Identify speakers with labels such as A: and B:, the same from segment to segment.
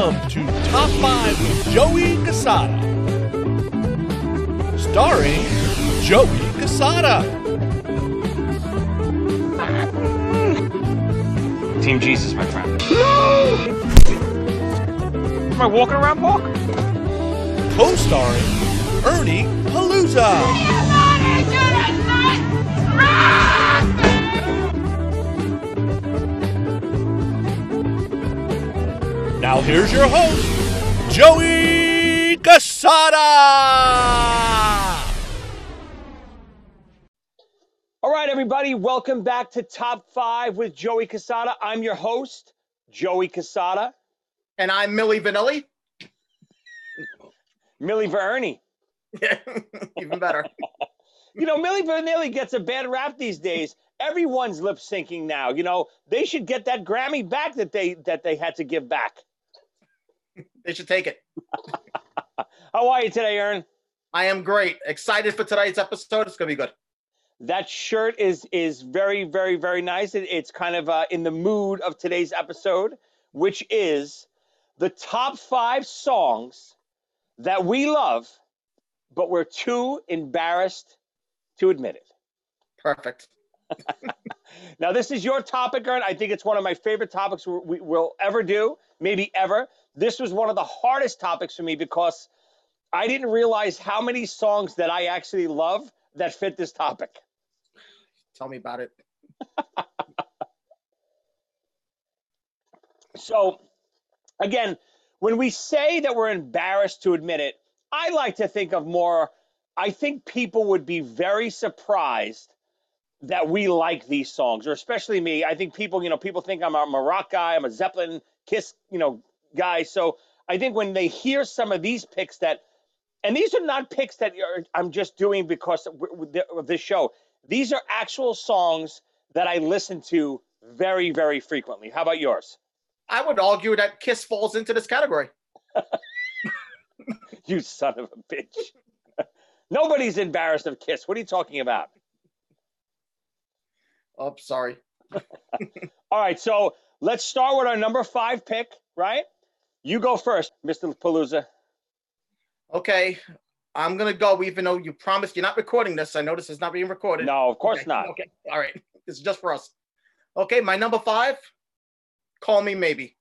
A: Welcome to Top 5 with Joey Cassata. Starring Joey Cassata.
B: Team Jesus, my friend. Am I walking around park?
A: Co-starring Ernie Palooza. Now here's your host, Joey Cassata.
C: All right, everybody, welcome back to Top 5 with Joey Cassata. I'm your host, Joey Cassata.
D: And I'm Milli Vanilli.
C: Millie Verni.
D: Even better.
C: You know, Milli Vanilli gets a bad rap these days. Everyone's lip syncing now. You know, they should get that Grammy back that they that they had to give back.
D: They should take it.
C: How are you today, Ern?
D: I am great. Excited for tonight's episode. It's gonna be good.
C: That shirt is is very very very nice. It, it's kind of uh, in the mood of today's episode, which is the top five songs that we love, but we're too embarrassed to admit it.
D: Perfect.
C: Now, this is your topic, Ern. I think it's one of my favorite topics we will ever do, maybe ever. This was one of the hardest topics for me because I didn't realize how many songs that I actually love that fit this topic.
D: Tell me about it.
C: So, again, when we say that we're embarrassed to admit it, I like to think of more, I think people would be very surprised that we like these songs, or especially me. I think people, you know, people think I'm a rock guy, I'm a Zeppelin, Kiss, you know, guy. So I think when they hear some of these picks that, and these are not picks that are, I'm just doing because of, of this show. These are actual songs that I listen to very, very frequently. How about yours?
D: I would argue that Kiss falls into this category.
C: You son of a bitch. Nobody's embarrassed of Kiss. What are you talking about?
D: Oh, sorry.
C: All right, so let's start with our number five pick, right? You go first, Mr. Palooza.
D: Okay. I'm gonna go, even though you promised you're not recording this. I know this is not being recorded.
C: No, of course
D: Okay,
C: not.
D: Okay. All right. This is just for us. Okay, my number five. Call me maybe.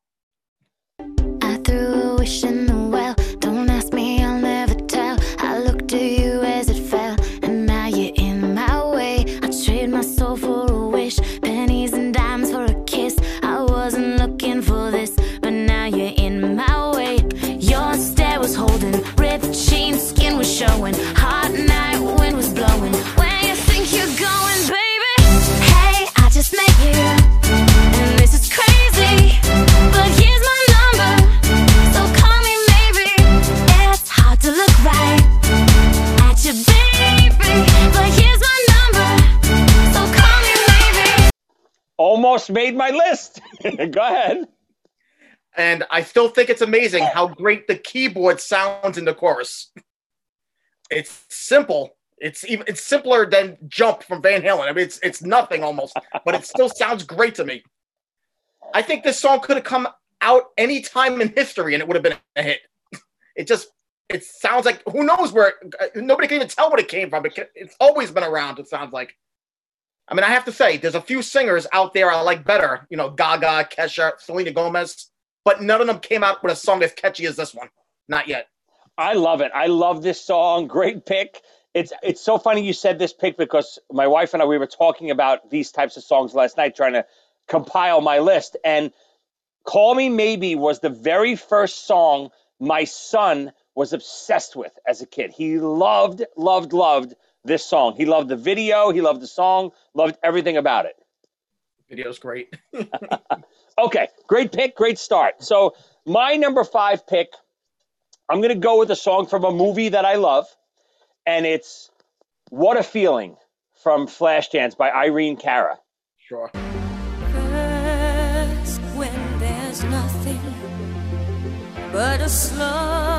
C: Made my list. go ahead.
D: And I still think it's amazing how great the keyboard sounds in the chorus. It's simple. It's even it's simpler than Jump from Van Halen. I mean, it's it's nothing almost, but it still sounds great to me. I think this song could have come out any time in history and it would have been a hit. It just it sounds like who knows where nobody can even tell what it came from. It, it's always been around. It sounds like. I mean, I have to say, there's a few singers out there I like better. You know, Gaga, Kesha, Selena Gomez, but none of them came out with a song as catchy as this one. Not yet.
C: I love it. I love this song. Great pick. It's it's so funny you said this pick because my wife and I we were talking about these types of songs last night, trying to compile my list. And "Call Me Maybe" was the very first song my son was obsessed with as a kid. He loved, loved, loved this song. He loved the video. He loved the song. Loved everything about it.
D: Video's great.
C: Okay, great pick, great start. So my number five pick, I'm gonna go with a song from a movie that I love, and it's "What a Feeling" from Flashdance by Irene Cara.
D: Sure.
E: First, when there's nothing but a slow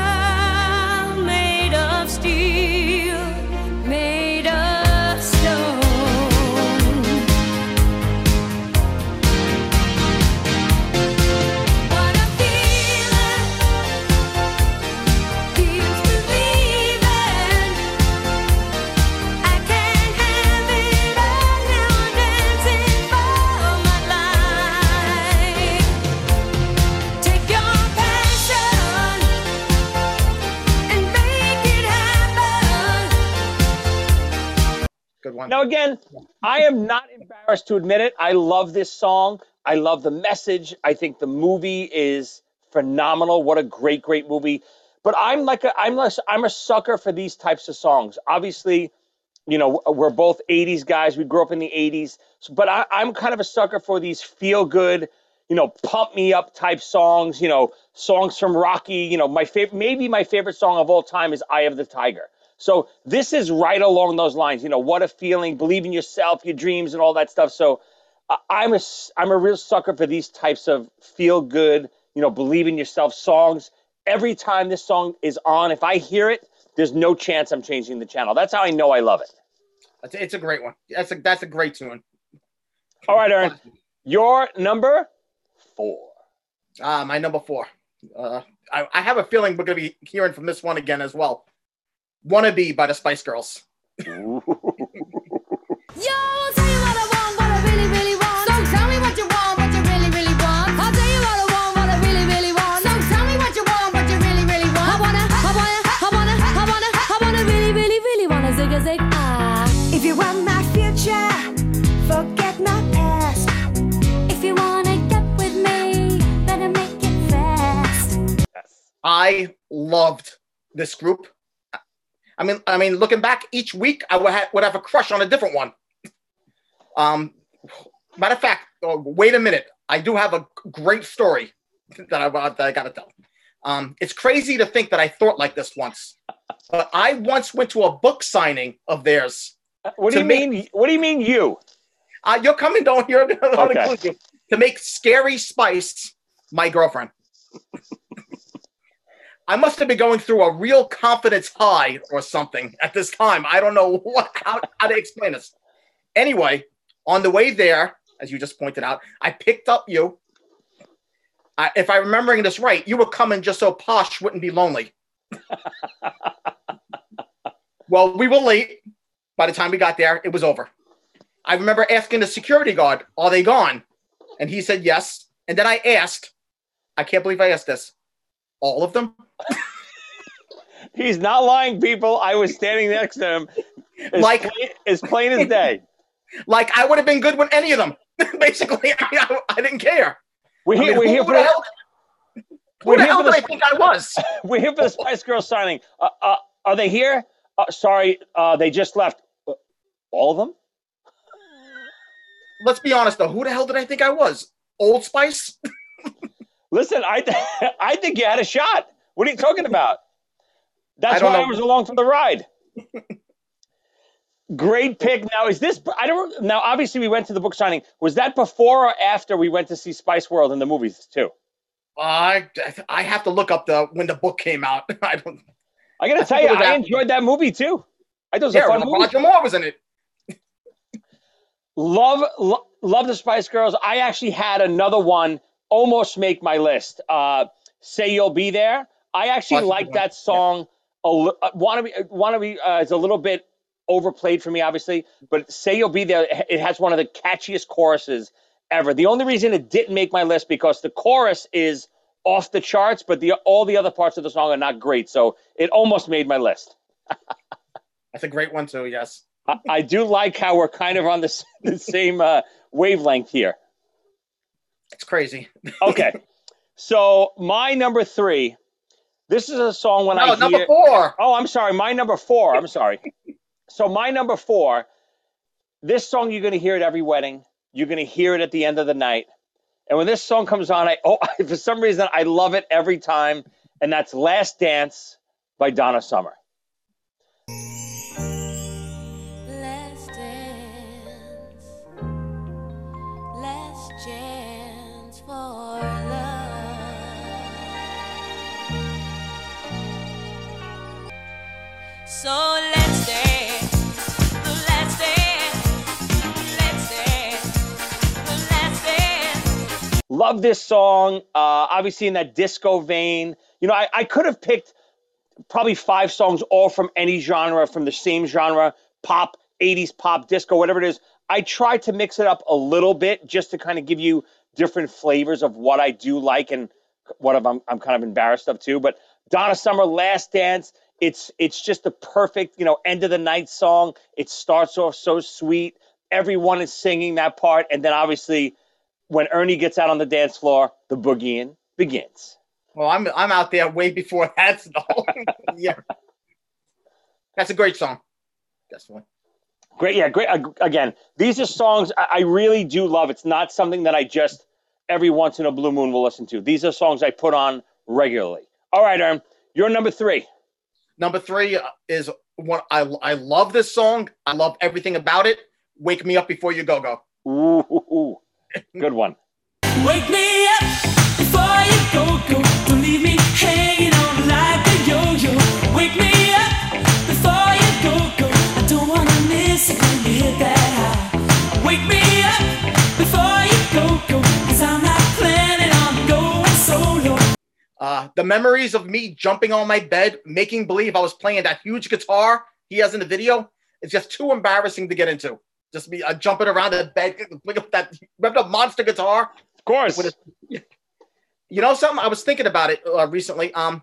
C: Now, again, I am not embarrassed to admit it. I love this song. I love the message. I think the movie is phenomenal. What a great, great movie. But I'm like a, I'm less, I'm a sucker for these types of songs. Obviously, you know, we're both 80s guys. We grew up in the 80s. So, but I, I'm kind of a sucker for these feel good, you know, pump me up type songs. You know, songs from Rocky. You know, my favorite, maybe my favorite song of all time is "Eye of the Tiger." So this is right along those lines. You know, what a feeling, believe in yourself, your dreams, and all that stuff. So I'm a I'm a real sucker for these types of feel good, you know, believe in yourself songs. Every time this song is on, if I hear it, there's no chance I'm changing the channel. That's how I know I love it.
D: It's, a great one. That's a that's a great tune.
C: All right, Aaron, your number four.
D: Ah, my number four. Uh, I, I have a feeling we're gonna be hearing from this one again as well. "Wannabe" by the Spice Girls.
E: Yo, I'll tell you what I want, what I really, really want. So tell me what you want, what you really, really want. I'll tell you what I want, what I really, really want. So tell me what you want, what you really, really want. I wanna, I wanna, I wanna, I wanna, I wanna really, really, really wanna zig a zig ah.
F: If you want my future, forget my past.
E: If you wanna get with me, better make it fast.
C: Yes.
D: I loved this group. I mean, I mean, looking back each week, I would have, would have a crush on a different one. Um, matter of fact, oh, wait a minute, I do have a great story that I, that I got to tell. Um, it's crazy to think that I thought like this once, but I once went to a book signing of theirs.
C: What do you
D: make-
C: mean? What do you mean you?
D: Uh, you're coming, don't hear
C: Okay.
D: to make Scary Spice my girlfriend. I must have been going through a real confidence high or something at this time. I don't know what how, how to explain this. Anyway, on the way there, as you just pointed out, I picked up you. Uh, if I'm remembering this right, you were coming just so Posh wouldn't be lonely. well, we were late. By the time we got there, it was over. I remember asking the security guard, Are they gone? And he said yes. And then I asked, I can't believe I asked this, all of them?
C: He's not lying, people. I was standing next to him. As
D: Like-
C: plain, as plain as day.
D: Like I would have been good with any of them. Basically, I, mean, I, I didn't care.
C: We're
D: I
C: here.
D: mean,
C: we're
D: who,
C: here for
D: the hell, who the hell did I think I was?
C: we're here for the Spice Girls signing. Uh, uh, are they here? Uh, sorry, uh, they just left. Uh, all of them?
D: Let's be honest though, who the hell did I think I was? Old Spice?
C: Listen, I th- I think you had a shot. What are you talking about? That's
D: I don't
C: why I was along for the ride. Great pick. Now, is this? I don't. Now, obviously, we went to the book signing. Was that before or after we went to see Spice World in the movies too?
D: I I have to look up the when the book came out. I don't.
C: I got to
D: I
C: tell you, I
D: after.
C: enjoyed that movie too. I thought it was
D: Yeah,
C: a fun movie.
D: Roger Moore was in it.
C: Love, lo- love the Spice Girls. I actually had another one almost make my list. Uh, Say you'll be there. I actually like that song. A li- uh, wanna be, wanna be uh, is a little bit overplayed for me, obviously, but Say you'll be there. It has one of the catchiest choruses ever. The only reason it didn't make my list because the chorus is off the charts, but the all the other parts of the song are not great. So it almost made my list.
D: That's a great one too. Yes.
C: I, I do like how we're kind of on the, the same uh, wavelength here.
D: It's crazy.
C: Okay. so my number three. This is a song when
D: No,
C: I
D: number
C: hear.
D: four.
C: Oh, I'm sorry. My number four. I'm sorry. so my number four. This song you're going to hear at every wedding. You're going to hear it at the end of the night. And when this song comes on, I oh for some reason I love it every time. And that's "Last Dance" by Donna Summer.
E: So let's.
C: Love this song. Uh, obviously in that disco vein. You know, I, I could have picked probably five songs all from any genre, from the same genre, pop, 80s pop, disco, whatever it is. I try to mix it up a little bit just to kind of give you different flavors of what I do like and what I'm, I'm kind of embarrassed of too. But Donna Summer, Last Dance, It's it's just the perfect, you know, end of the night song. It starts off so sweet. Everyone is singing that part, and then obviously, when Ernie gets out on the dance floor, the boogieing begins.
D: Well, I'm I'm out there way before that. Yeah, that's a great song. That's one.
C: Great, yeah, great. Again, these are songs I, really do love. It's not something that I just every once in a blue moon will listen to. These are songs I put on regularly. All right, Aaron, you're number three.
D: Number three uh, is one I I love this song. I love everything about it. Wake me up before you go go.
C: Ooh, ooh, ooh. good one.
G: Wake me up before you go, go. Don't leave me hanging on like a yo-yo. Wake me up before you go, go. I don't wanna miss it when you hit that
D: Uh, the memories of me jumping on my bed, making believe I was playing that huge guitar he has in the video, is just too embarrassing to get into. Just me uh, jumping around the bed, pick up that ripped up monster guitar.
C: Of course.
D: A- you know something? I was thinking about it uh, recently. Um,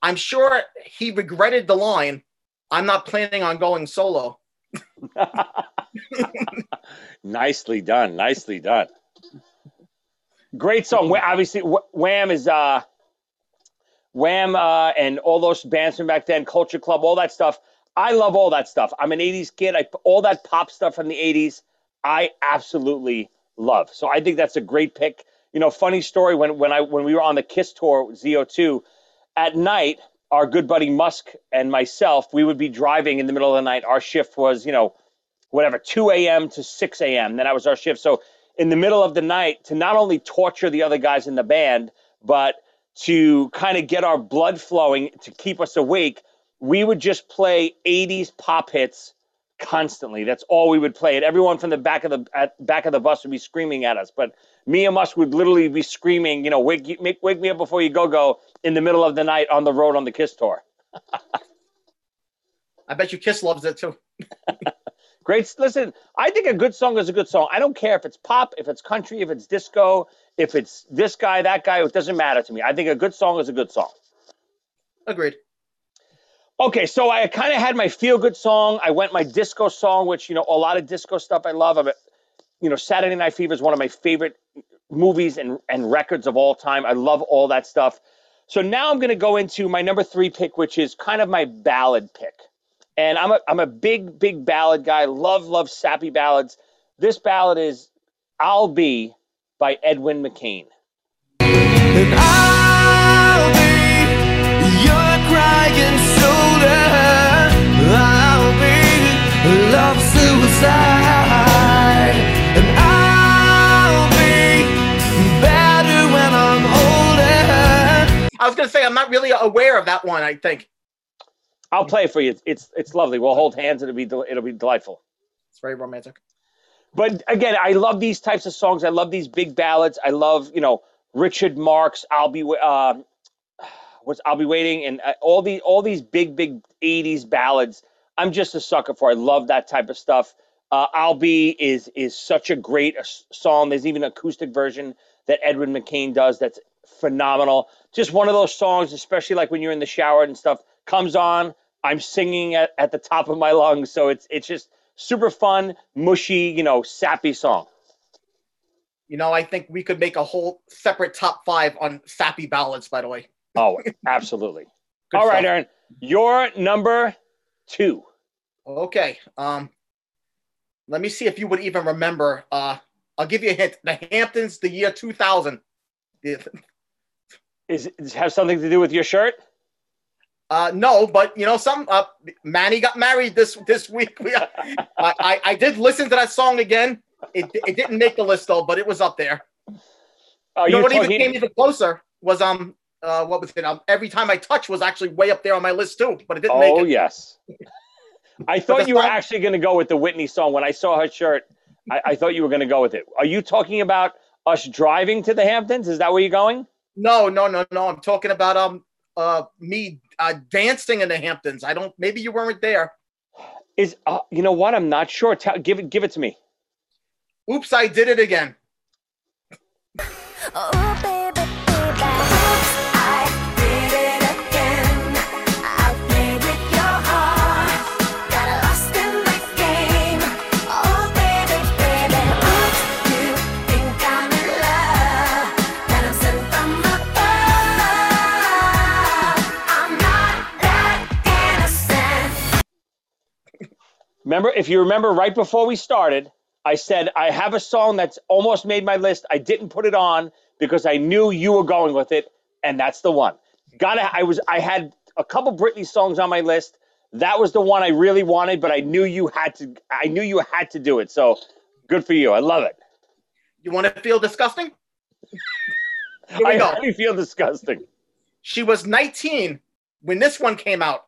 D: I'm sure he regretted the line. I'm not planning on going solo.
C: Nicely done. Nicely done. Great song. Obviously, Wham is uh, Wham uh, and all those bands from back then, Culture Club, all that stuff. I love all that stuff. I'm an '80s kid. I all that pop stuff from the '80s. I absolutely love. So I think that's a great pick. You know, funny story when when I when we were on the Kiss tour with ZO2 at night, our good buddy Musk and myself, we would be driving in the middle of the night. Our shift was, you know, whatever, 2 a.m. to 6 a.m. Then that was our shift. So in the middle of the night, to not only torture the other guys in the band, but to kind of get our blood flowing to keep us awake, we would just play 80s pop hits constantly. That's all we would play. And everyone from the back of the at back of the bus would be screaming at us. But me and Musk would literally be screaming, you know, wake make wake me up before you go go in the middle of the night on the road on the Kiss tour.
D: I bet you Kiss loves it too.
C: Great. Listen, I think a good song is a good song. I don't care if it's pop, if it's country, if it's disco, if it's this guy, that guy. It doesn't matter to me. I think a good song is a good song.
D: Agreed.
C: Okay, so I kind of had my feel good song. I went my disco song, which you know a lot of disco stuff I love. I'm you know, Saturday Night Fever is one of my favorite movies and and records of all time. I love all that stuff. So now I'm going to go into my number three pick, which is kind of my ballad pick. And I'm a I'm a big big ballad guy. Love love sappy ballads. This ballad is "I'll Be" by Edwin McCain.
G: And I'll be your crying shoulder. I'll be love suicide. And I'll be better when I'm older.
D: I was gonna say I'm not really aware of that one. I think
C: I'll play it for you. It's it's, it's lovely. We'll hold hands. It'll be del- it'll be delightful.
D: it's very romantic.
C: But again, I love these types of songs. I love these big ballads. I love, you know, Richard Marx. I'll be, uh, what's I'll be waiting, and uh, all the all these big big '80s ballads. I'm just a sucker for. I love that type of stuff. Uh, I'll be is is such a great song. There's even an acoustic version that Edwin McCain does that's phenomenal. Just one of those songs, especially like when you're in the shower and stuff, comes on. I'm singing at, at the top of my lungs, so it's it's just super fun, mushy, you know, sappy song.
D: You know, I think we could make a whole separate top five on sappy ballads. By the way.
C: Oh, absolutely. All right,
D: stuff.
C: Aaron, you're number two.
D: Okay. Um, let me see if you would even remember. Uh, I'll give you a hint. The Hamptons, the year 2000.
C: Is does it have something to do with your shirt?
D: Uh, no, but you know, some uh, Manny got married this this week. We, I, I I did listen to that song again. It it didn't make the list though, but it was up there.
C: Are
D: you know what even came even closer was um uh what was it? Um, every time I touch was actually way up there on my list too, but it didn't
C: Oh
D: make it.
C: yes. I thought you were
D: song-
C: actually going to go with the Whitney song. When I saw her shirt, I, I thought you were going to go with it. Are you talking about us driving to the Hamptons? Is that where you're going?
D: No, no, no, no. I'm talking about um uh me uh dancing in the Hamptons. I don't. Maybe you weren't there.
C: Is uh, you know what? I'm not sure. Tell, give it, give it to me.
D: Oops, I did it again.
E: Oh,
C: Remember, if you remember right before we started, I said I have a song that's almost made my list. I didn't put it on because I knew you were going with it, and that's the one. Gotta I was I had a couple Britney songs on my list. That was the one I really wanted, but I knew you had to I knew you had to do it. So good for you. I love it.
D: You want to feel disgusting? Here we
C: I
D: go.
C: already feel disgusting.
D: She was 19 when this one came out.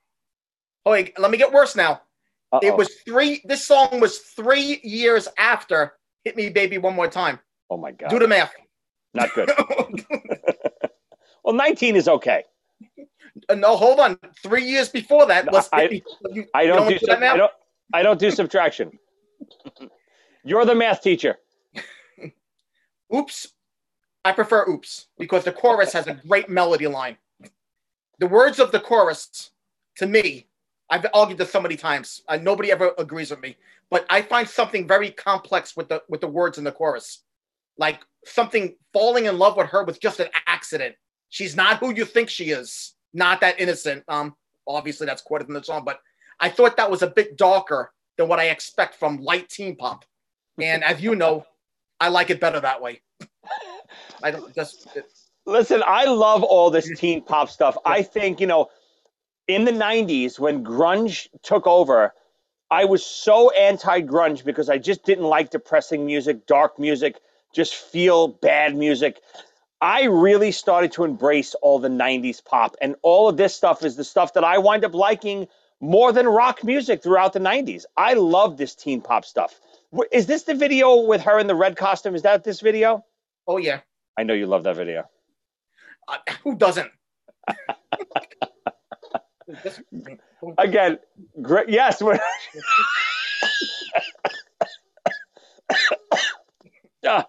D: Oh, wait, let me get worse now.
C: Uh-oh.
D: It was three. This song was three years after "Hit Me, Baby, One More Time."
C: Oh my god.
D: Do the math.
C: Not good. well, 19 is okay.
D: Uh, no, hold on. Three years before that was.
C: I-
D: Me- you,
C: I don't, do,
D: do
C: sub- I don't I don't do subtraction. You're the math teacher.
D: Oops. I prefer oops because the chorus has a great melody line. The words of the chorus, to me, I've argued this so many times. Uh, nobody ever agrees with me, but I find something very complex with the with the words in the chorus, like something falling in love with her was just an accident. She's not who you think she is. Not that innocent. Um, obviously that's quoted in the song, but I thought that was a bit darker than what I expect from light teen pop. And as you know, I like it better that way. I don't just
C: Listen, I love all this teen pop stuff. I think, you know, in the 90s when grunge took over, I was so anti grunge because I just didn't like depressing music, dark music, just feel bad music. I really started to embrace all the 90s pop, and all of this stuff is the stuff that I wind up liking more than rock music throughout the 90s. I love this teen pop stuff. Is this the video with her in the red costume? Is that this video?
D: oh yeah.
C: I know you love that video.
D: Uh, who doesn't?
C: Again, great. Yes. we're- Ah.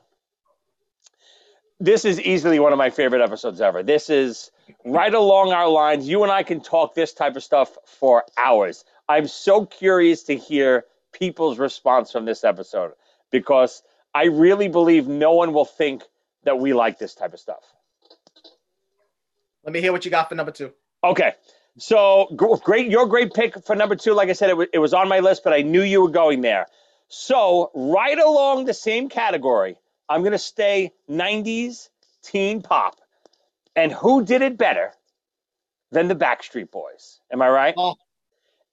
C: this is easily one of my favorite episodes ever. This is right along our lines. You and I can talk this type of stuff for hours. I'm so curious to hear people's response from this episode because I really believe no one will think that we like this type of stuff.
D: Let me hear what you got for number two.
C: Okay. So great, your great pick for number two. Like I said, it, w- it was on my list, but I knew you were going there. So right along the same category, I'm gonna stay 90s teen pop. And who did it better than the Backstreet Boys? Am I right?
D: Oh,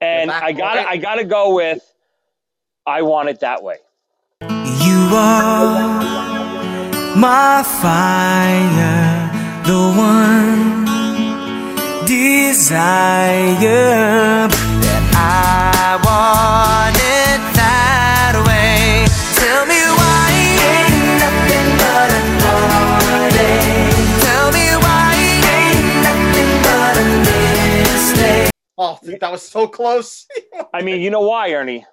C: and I gotta. I gotta go with "I Want It That Way."
G: You are my fire, the one desire that I want it that way. Tell me why ain't nothing but a heartache. Tell me why ain't nothing but a mistake.
D: oh, that was so close.
C: I mean, you know why, Ernie?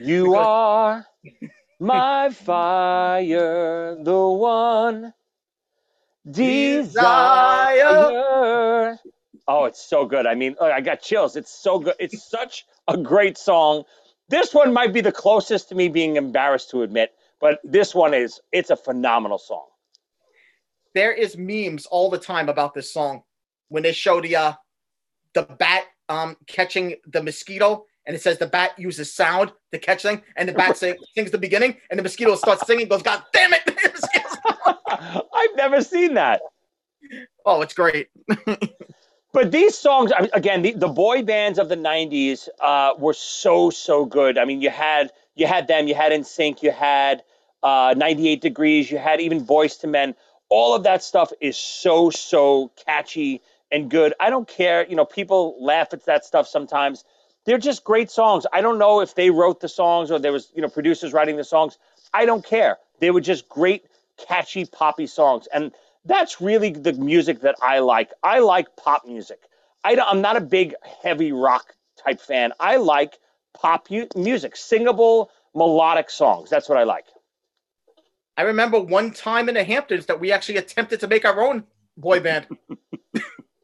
C: You
D: Because-
C: are my fire, the one desire. Oh, it's so good. I mean, I got chills. It's so good. It's such a great song. This one might be the closest to me being embarrassed to admit, but this one is. It's a phenomenal song.
D: there is memes all the time about this song when they show the uh the bat um catching the mosquito and it says the bat uses sound to catch thing and the bat sing, sings the beginning and the mosquito starts singing goes god damn it
C: I've never seen that.
D: oh it's great
C: But these songs, I mean, again, the, the boy bands of the '90s uh, were so so good. I mean, you had you had them, you had NSYNC, you had uh, 98 Degrees, you had even Boyz II Men. All of that stuff is so so catchy and good. I don't care, you know, people laugh at that stuff sometimes. They're just great songs. I don't know if they wrote the songs or there was you know producers writing the songs. I don't care. They were just great, catchy, poppy songs, and that's really the music that I like. I like pop music. I don't, I'm not a big heavy rock type fan. I like pop mu- music, singable, melodic songs. That's what I like.
D: i remember one time in the hamptons that we actually attempted to make our own boy band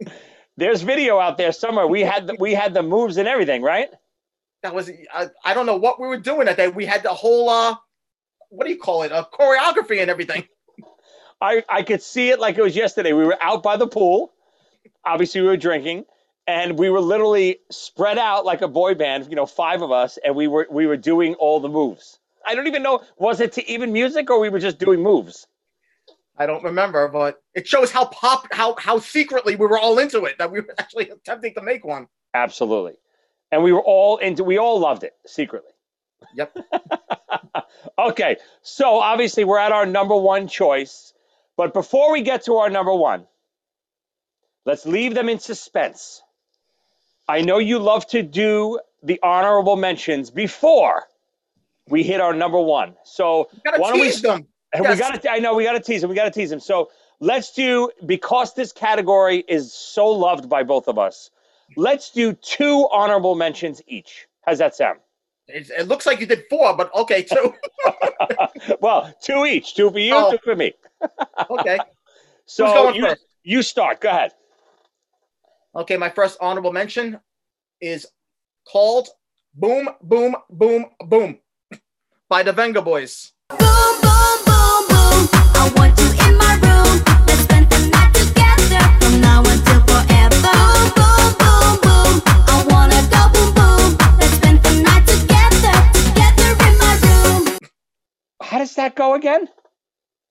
C: There's video out there somewhere. We had the, we had the moves and everything, right?
D: that was I, I don't know what we were doing that day we had the whole uh what do you call it a choreography and everything
C: I I could see it like it was yesterday. We were out by the pool. Obviously, we were drinking, and we were literally spread out like a boy band, you know, five of us, and we were we were doing all the moves. I don't even know was it to even music or we were just doing moves.
D: I don't remember, but it shows how pop how how secretly we were all into it that we were actually attempting to make one.
C: Absolutely, and we were all into. We all loved it secretly.
D: Yep.
C: Okay, so obviously we're at our number one choice, but before we get to our number one, let's leave them in suspense. I know you love to do the honorable mentions before we hit our number one. So
D: Gotta
C: why don't we
D: them.
C: And
D: Yes.
C: we got to. I know we got to tease them. We got to tease them. So let's do because this category is so loved by both of us. Let's do two honorable mentions each. How's that sound?
D: It, it looks like you did four, but okay, two.
C: well, two each. Two for you,
D: Oh.
C: two for me.
D: okay.
C: So
D: going
C: you,
D: first?
C: you start. Go ahead.
D: Okay, my first honorable mention is called Boom Boom Boom Boom by the Vengaboys.
E: Boom, boom, boom, boom.
C: How does that go again?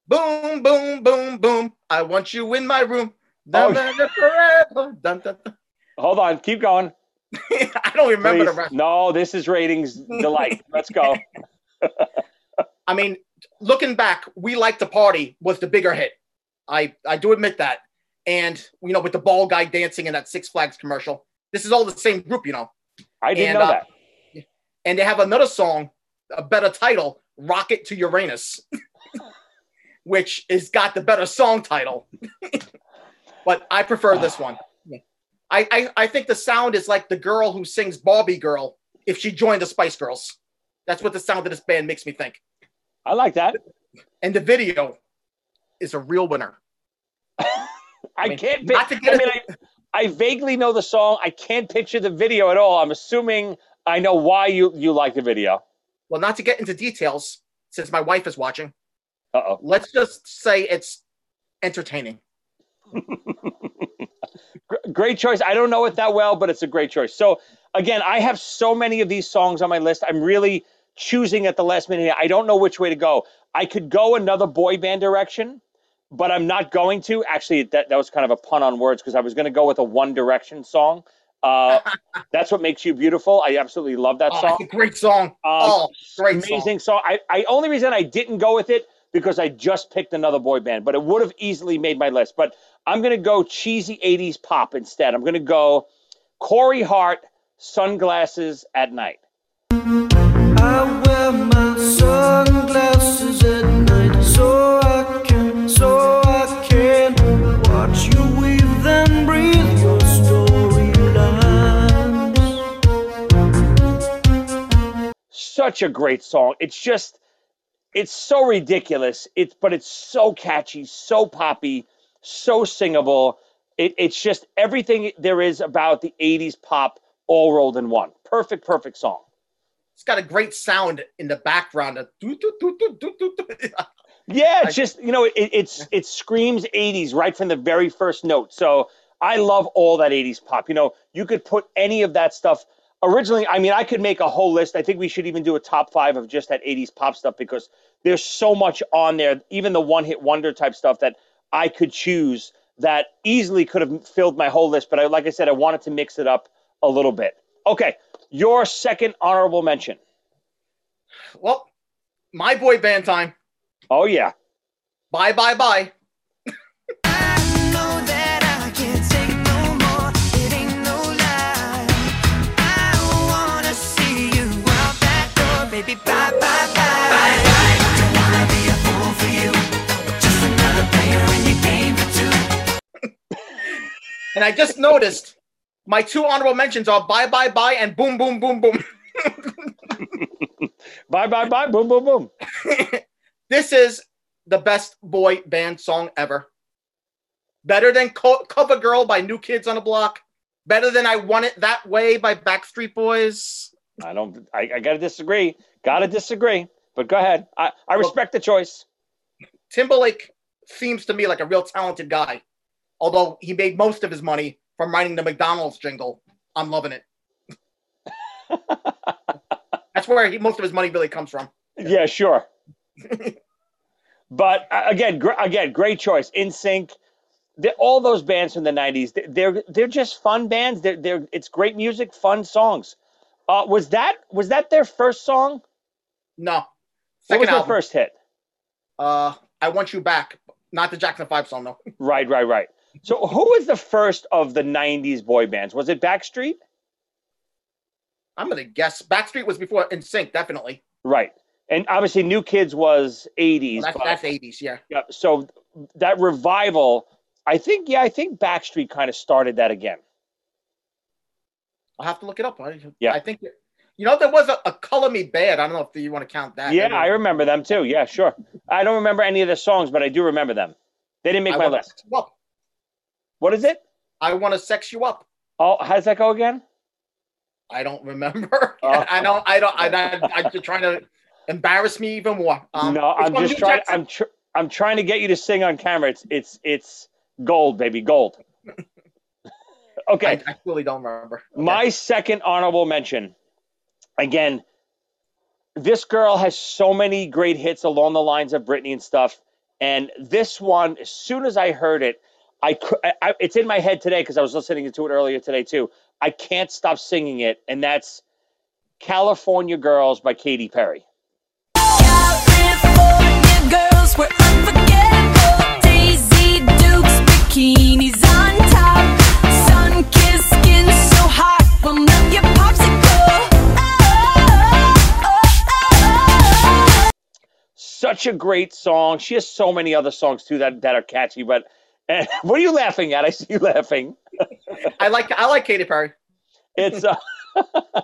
D: Boom Boom Boom Boom. I want you in my room.
C: Oh.
D: Dun, forever. Dun, dun.
C: Hold on. Keep going.
D: I don't remember the rest.
C: No, this is ratings delight. Let's go.
D: I mean, looking back, we like to party was the bigger hit. I I do admit that. And you know, with the ball guy dancing in that Six Flags commercial, this is all the same group, you know.
C: I didn't
D: And,
C: know
D: uh,
C: that.
D: And they have another song, a better title, "Rocket to Uranus," which is got the better song title. but I prefer this one. I, I I think the sound is like the girl who sings Barbie Girl if she joined the Spice Girls. That's what the sound of this band makes me think.
C: I like that.
D: And the video is a real winner.
C: I,
D: mean,
C: can't.
D: not to get
C: I mean, I, I vaguely know the song. I can't picture the video at all. I'm assuming I know why you you like the video.
D: Well, not to get into details, since my wife is watching,
C: Uh oh.
D: let's just say it's entertaining.
C: Great choice. I don't know it that well, but it's a great choice. So again, I have so many of these songs on my list. I'm really choosing at the last minute. I don't know which way to go. I could go another boy band direction, but I'm not going to. Actually, that, that was kind of a pun on words because I was going to go with a One Direction song. Uh, that's what makes you beautiful. I absolutely love that
D: Oh,
C: song.
D: it's a great song.
C: Um,
D: oh, great
C: amazing song. I, I only reason I didn't go with it because I just picked another boy band, but it would have easily made my list. But I'm gonna go cheesy '80s pop instead. I'm gonna go Corey Hart, sunglasses at night. Such a great song. It's just, it's so ridiculous. It's but it's so catchy, so poppy, so singable. It, it's just everything there is about the '80s pop all rolled in one. Perfect, perfect song.
D: It's got a great sound in the background.
C: Yeah, it's just you know, it, it's it screams '80s right from the very first note. So I love all that '80s pop. You know, you could put any of that stuff. Originally, I mean, I could make a whole list. I think we should even do a top five of just that '80s pop stuff because there's so much on there. Even the one-hit wonder type stuff that I could choose that easily could have filled my whole list. But I, like I said, I wanted to mix it up a little bit. Okay, your second honorable mention.
D: well, my boy band time.
C: Oh yeah,
D: Bye, bye, bye. And I just noticed my two honorable mentions are bye, bye, bye, and boom, boom, boom, boom.
C: bye bye bye, boom boom boom.
D: this is the best boy band song ever. Better than Co- Cover Girl by New Kids on the Block. Better than I Want It That Way by Backstreet Boys.
C: I don't. I, I gotta disagree. Gotta disagree. But go ahead. I, I respect the choice.
D: Timberlake seems to me like a real talented guy, although he made most of his money from writing the McDonald's jingle. I'm loving it. That's where he, most of his money really comes from.
C: Yeah, sure. but uh, again, gr- again, great choice. NSYNC, all those bands from the '90s, they- they're they're just fun bands. They're they're it's great music, fun songs. Uh, was that was that their first song?
D: No,
C: What
D: second
C: was their first hit?
D: Uh, I want you back. Not the Jackson Five song though.
C: Right, right, right. So who was the first of the '90s boy bands? Was it Backstreet?
D: I'm gonna guess Backstreet was before NSYNC, definitely.
C: Right. And obviously, New Kids was '80s.
D: That's,
C: but-
D: that's 80s, yeah.
C: Yeah, so that revival, I think, yeah, I think Backstreet kind of started that again.
D: I'll have to look it up. I,
C: Yeah.
D: I think you know there was a, a Color Me Badd. I don't know if you want to count that.
C: yeah, I remember them too. Yeah, sure. I don't remember any of the songs, but I do remember them. They didn't make
D: I
C: my list.
D: up.
C: What is it?
D: I want to sex you up.
C: Oh, how does that go again?
D: I don't remember.
C: Oh.
D: I don't. I don't. I, I, I'm just trying to embarrass me even more. Um,
C: no, I'm just trying.
D: Jackson.
C: I'm tr- I'm trying to get you to sing on camera. It's it's it's gold, baby, gold. okay.
D: I, I really don't remember. Okay.
C: My second honorable mention, again, this girl has so many great hits along the lines of Britney and stuff. And this one, as soon as I heard it, I, I, it's in my head today because I was listening to it earlier today too. I can't stop singing it, and that's "California Girls" by Katy Perry.
G: California girls were unforgettable. Daisy Dukes, bikinis on top. Sun-kissed skin so hot, will melt your popsicle. Oh, oh, oh.
C: Such a great song. She has so many other songs too that, that are catchy. But and, what are you laughing at? I see you laughing.
D: I like. I like Katy Perry.
C: It's uh,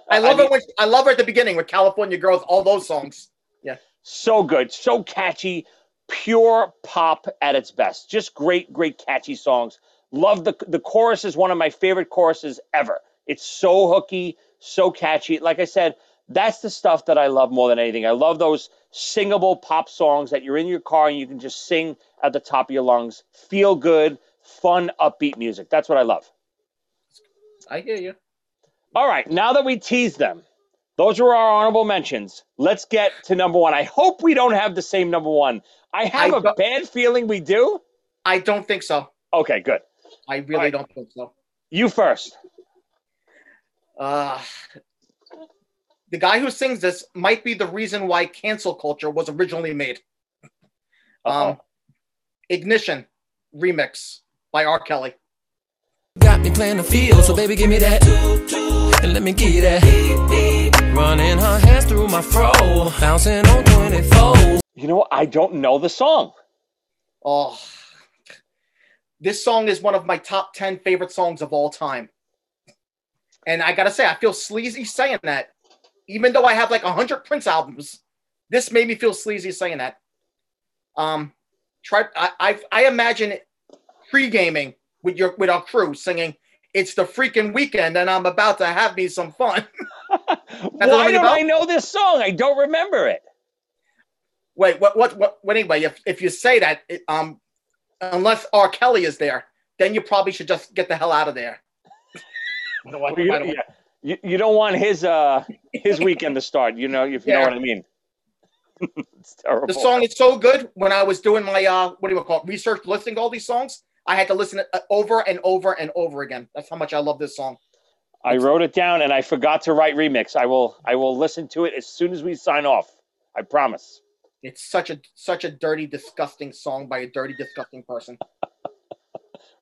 D: I love
C: mean-
D: it when I love her at the beginning with California Girls. All those songs. Yeah.
C: So good, so catchy, pure pop at its best. Just great, great catchy songs. Love the the chorus is one of my favorite choruses ever. It's so hooky, so catchy. Like I said, that's the stuff that I love more than anything. I love those singable pop songs that you're in your car and you can just sing at the top of your lungs. Feel good, fun, upbeat music. That's what I love.
D: I hear you.
C: All right, now that we teased them, those were our honorable mentions. Let's get to number one. I hope we don't have the same number one. I have
D: I
C: a bad feeling we do.
D: I don't think so.
C: Okay, good.
D: I really
C: Alright.
D: don't think so.
C: You first.
D: Uh, the guy who sings this might be the reason why cancel culture was originally made.
C: Uh-oh.
D: Um, Ignition remix by R. Kelly.
H: Got me playing the field, so baby, give me that. And let me give you that. Running her hands through my fro, bouncing on 24.
C: you know, I don't know the song.
D: Oh, this song is one of my top 10 favorite songs of all time. And I gotta say, I feel sleazy saying that. Even though I have like 100 Prince albums, this made me feel sleazy saying that. Um, try, I, I, I imagine pre gaming with your with our crew singing, It's the freaking weekend, and I'm about to have me some fun.
C: Why don't? I know this song? I don't remember it.
D: Wait, what, what, what, what anyway, if, if you say that, it, um, unless R. Kelly is there, then you probably should just get the hell out of there. I don't want-
C: You,
D: I don't-
C: yeah. You, you don't want his uh his weekend to start. You know, if you know what I mean. it's terrible.
D: The song is so good. When I was doing my uh, what do you call it, research, listening to all these songs, I had to listen it uh, over and over and over again. That's how much I love this song.
C: I wrote it down and I forgot to write remix. I will I will listen to it as soon as we sign off. I promise.
D: It's such a such a dirty, disgusting song by a dirty, disgusting person.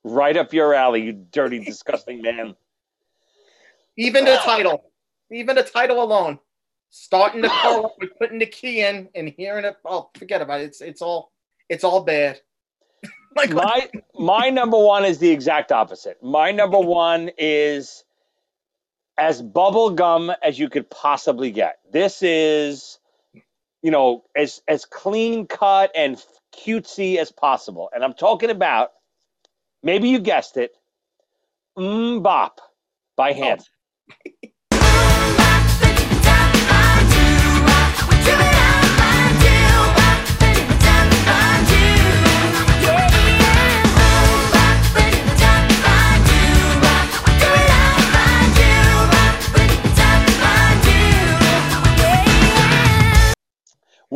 C: Right up your alley, you dirty, disgusting man.
D: Even the title, even the title alone, starting the car up with putting the key in and hearing it. Oh, forget about it. It's it's all it's all bad. like
C: My my number one is the exact opposite. My number one is as bubble gum as you could possibly get. This is, you know, as as clean cut and cutesy as possible. And I'm talking about, maybe you guessed it, Mm Bop by Hanson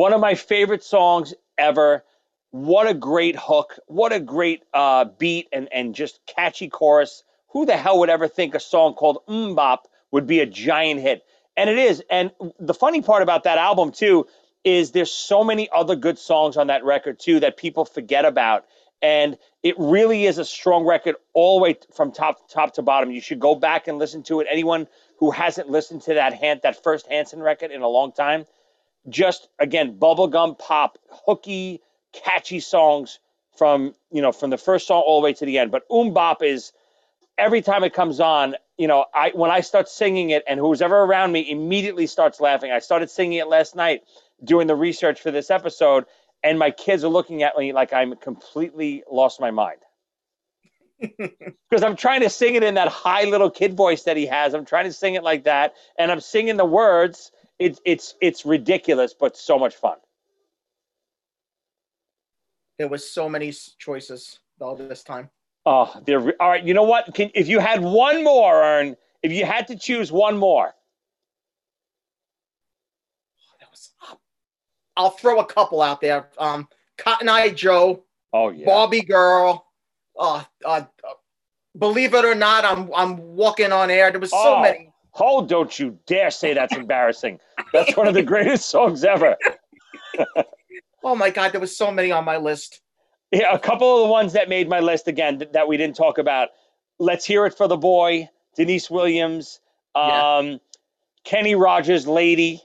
C: one of my favorite songs ever. What a great hook! What a great uh, beat and and just catchy chorus. Who the hell would ever think a song called MMMBop would be a giant hit? And it is. And the funny part about that album, too, is there's so many other good songs on that record, too, that people forget about. And it really is a strong record all the way from top top to bottom. You should go back and listen to it. Anyone who hasn't listened to that Han- that first Hanson record in a long time, just again bubblegum pop, hooky, catchy songs from you know from the first song all the way to the end. But MMMBop is every time it comes on, you know, I when I start singing it and who's ever around me immediately starts laughing. I started singing it last night doing the research for this episode, and my kids are looking at me like I'm completely lost my mind. Because I'm trying to sing it in that high little kid voice that he has. I'm trying to sing it like that, and I'm singing the words. It's it's it's ridiculous, but so much fun.
D: There was so many choices all this time.
C: Oh, they're all right. You know what? Can, if you had one more, Ern, if you had to choose one more,
D: That was, I'll throw a couple out there. Um, Cotton Eye Joe,
C: oh yeah,
D: Barbie Girl. Uh, uh, believe it or not, I'm I'm walking on air. There was so
C: Oh.
D: many.
C: Oh, don't you dare say that's embarrassing. That's one of the greatest songs ever.
D: Oh my God, there was so many on my list.
C: Yeah, a couple of the ones that made my list again th- that we didn't talk about. Let's hear it for the boy, Deniece Williams,
D: Yeah.
C: um, Kenny Rogers, Lady,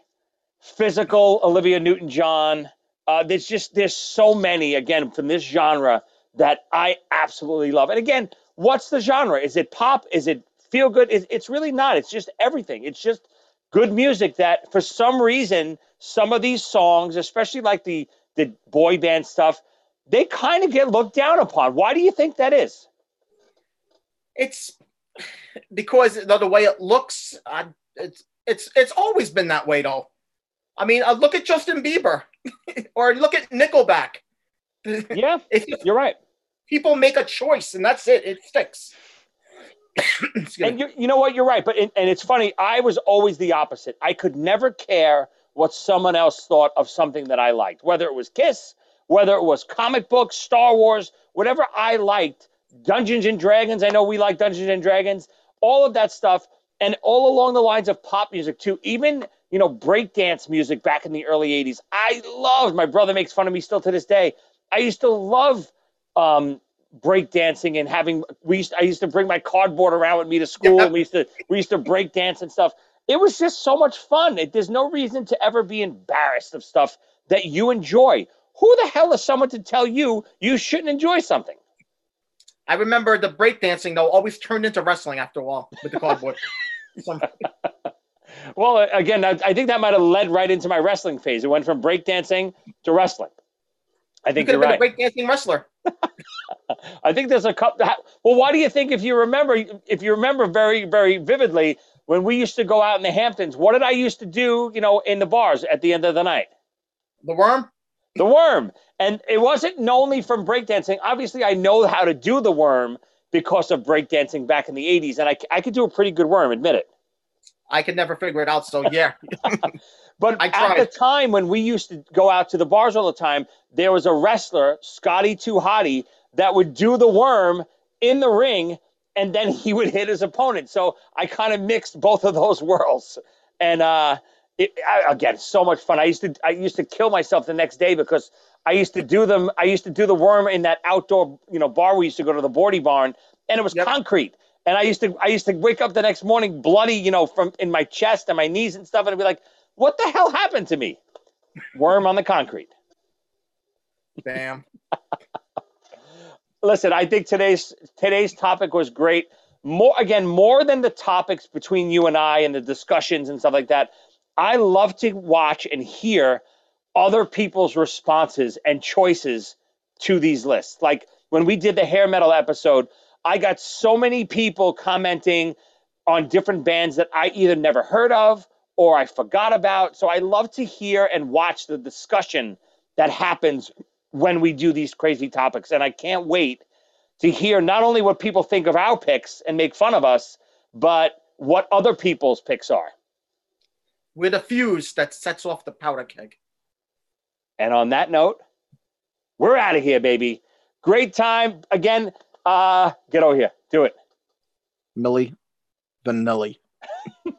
C: Physical, Olivia Newton-John. Uh, there's just there's so many again from this genre that I absolutely love. And again, what's the genre? Is it pop? Is it feel good? It's, it's really not. It's just everything. It's just good music that for some reason some of these songs, especially like the the boy band stuff, they kind of get looked down upon. Why do you think that is?
D: It's because the, the way it looks. Uh, it's it's it's always been that way though. I mean, uh, look at Justin Bieber, or look at Nickelback.
C: Yeah, you're right.
D: people make a choice and that's it, it sticks.
C: And you, you know what? You're right. But and it's funny. I was always the opposite. I could never care what someone else thought of something that I liked, whether it was Kiss, whether it was comic books, Star Wars, whatever I liked. Dungeons and Dragons. I know we like Dungeons and Dragons. All of that stuff, and all along the lines of pop music too. Even you know breakdance music back in the early '80s. I loved. My brother makes fun of me still to this day. I used to love um, breakdancing and having we used I used to bring my cardboard around with me to school
D: Yeah.
C: and we used to we used to break dance and stuff. It was just so much fun. It, there's no reason to ever be embarrassed of stuff that you enjoy. Who the hell is someone to tell you you shouldn't enjoy something?
D: I remember the breakdancing though always turned into wrestling after a while with the cardboard.
C: Well, again, I, I think that might have led right into my wrestling phase. It went from breakdancing to wrestling. I
D: you
C: think
D: could
C: you're
D: have been
C: right.
D: a breakdancing wrestler.
C: I think there's a couple. Well, why do you think if you remember, if you remember very, very vividly, when we used to go out in the Hamptons, what did I used to do? You know, in the bars at the end of the night,
D: The worm.
C: The worm, and it wasn't only from breakdancing. Obviously, I know how to do the worm because of breakdancing back in the '80s, and I, I could do a pretty good worm, admit it.
D: I could never figure it out. So yeah,
C: But
D: I
C: at the time when we used to go out to the bars all the time, there was a wrestler, Scotty 2 Hotty, that would do the worm in the ring, and then he would hit his opponent. So I kind of mixed both of those worlds, and uh, it, I, again, so much fun. I used to I used to kill myself the next day because I used to do them. I used to do the worm in that outdoor you know bar we used to go to the Boardy Barn, and it was
D: Yep.
C: concrete. And I used to I used to wake up the next morning bloody, you know, from in my chest and my knees and stuff, and I'd be like, "What the hell happened to me?" Worm on the concrete.
D: damn.
C: Listen, I think today's today's topic was great. More again, more than the topics between you and I and the discussions and stuff like that. I love to watch and hear other people's responses and choices to these lists. Like when we did the hair metal episode, I got so many people commenting on different bands that I either never heard of or I forgot about. So I love to hear and watch the discussion that happens when we do these crazy topics. And I can't wait to hear not only what people think of our picks and make fun of us, but what other people's picks are.
D: With a fuse that sets off the powder keg.
C: And on that note, we're out of here, baby. Great time. Again, uh, get over here. Do it.
I: Milli Vanilli.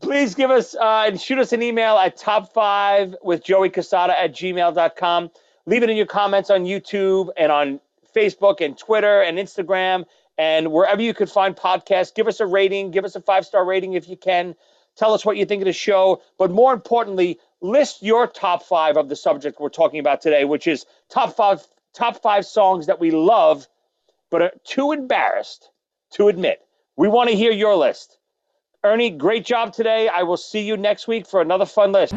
C: Please give us uh, and shoot us an email at top five with Joey Cassata at gmail.com. Leave it in your comments on YouTube and on Facebook and Twitter and Instagram and wherever you could find podcasts. Give us a rating, give us a five star rating if you can. Tell us what you think of the show. But more importantly, list your top five of the subject we're talking about today, which is top five top five songs that we love but are too embarrassed to admit. We want to hear your list. Ernie, great job today. I will see you next week for another fun list.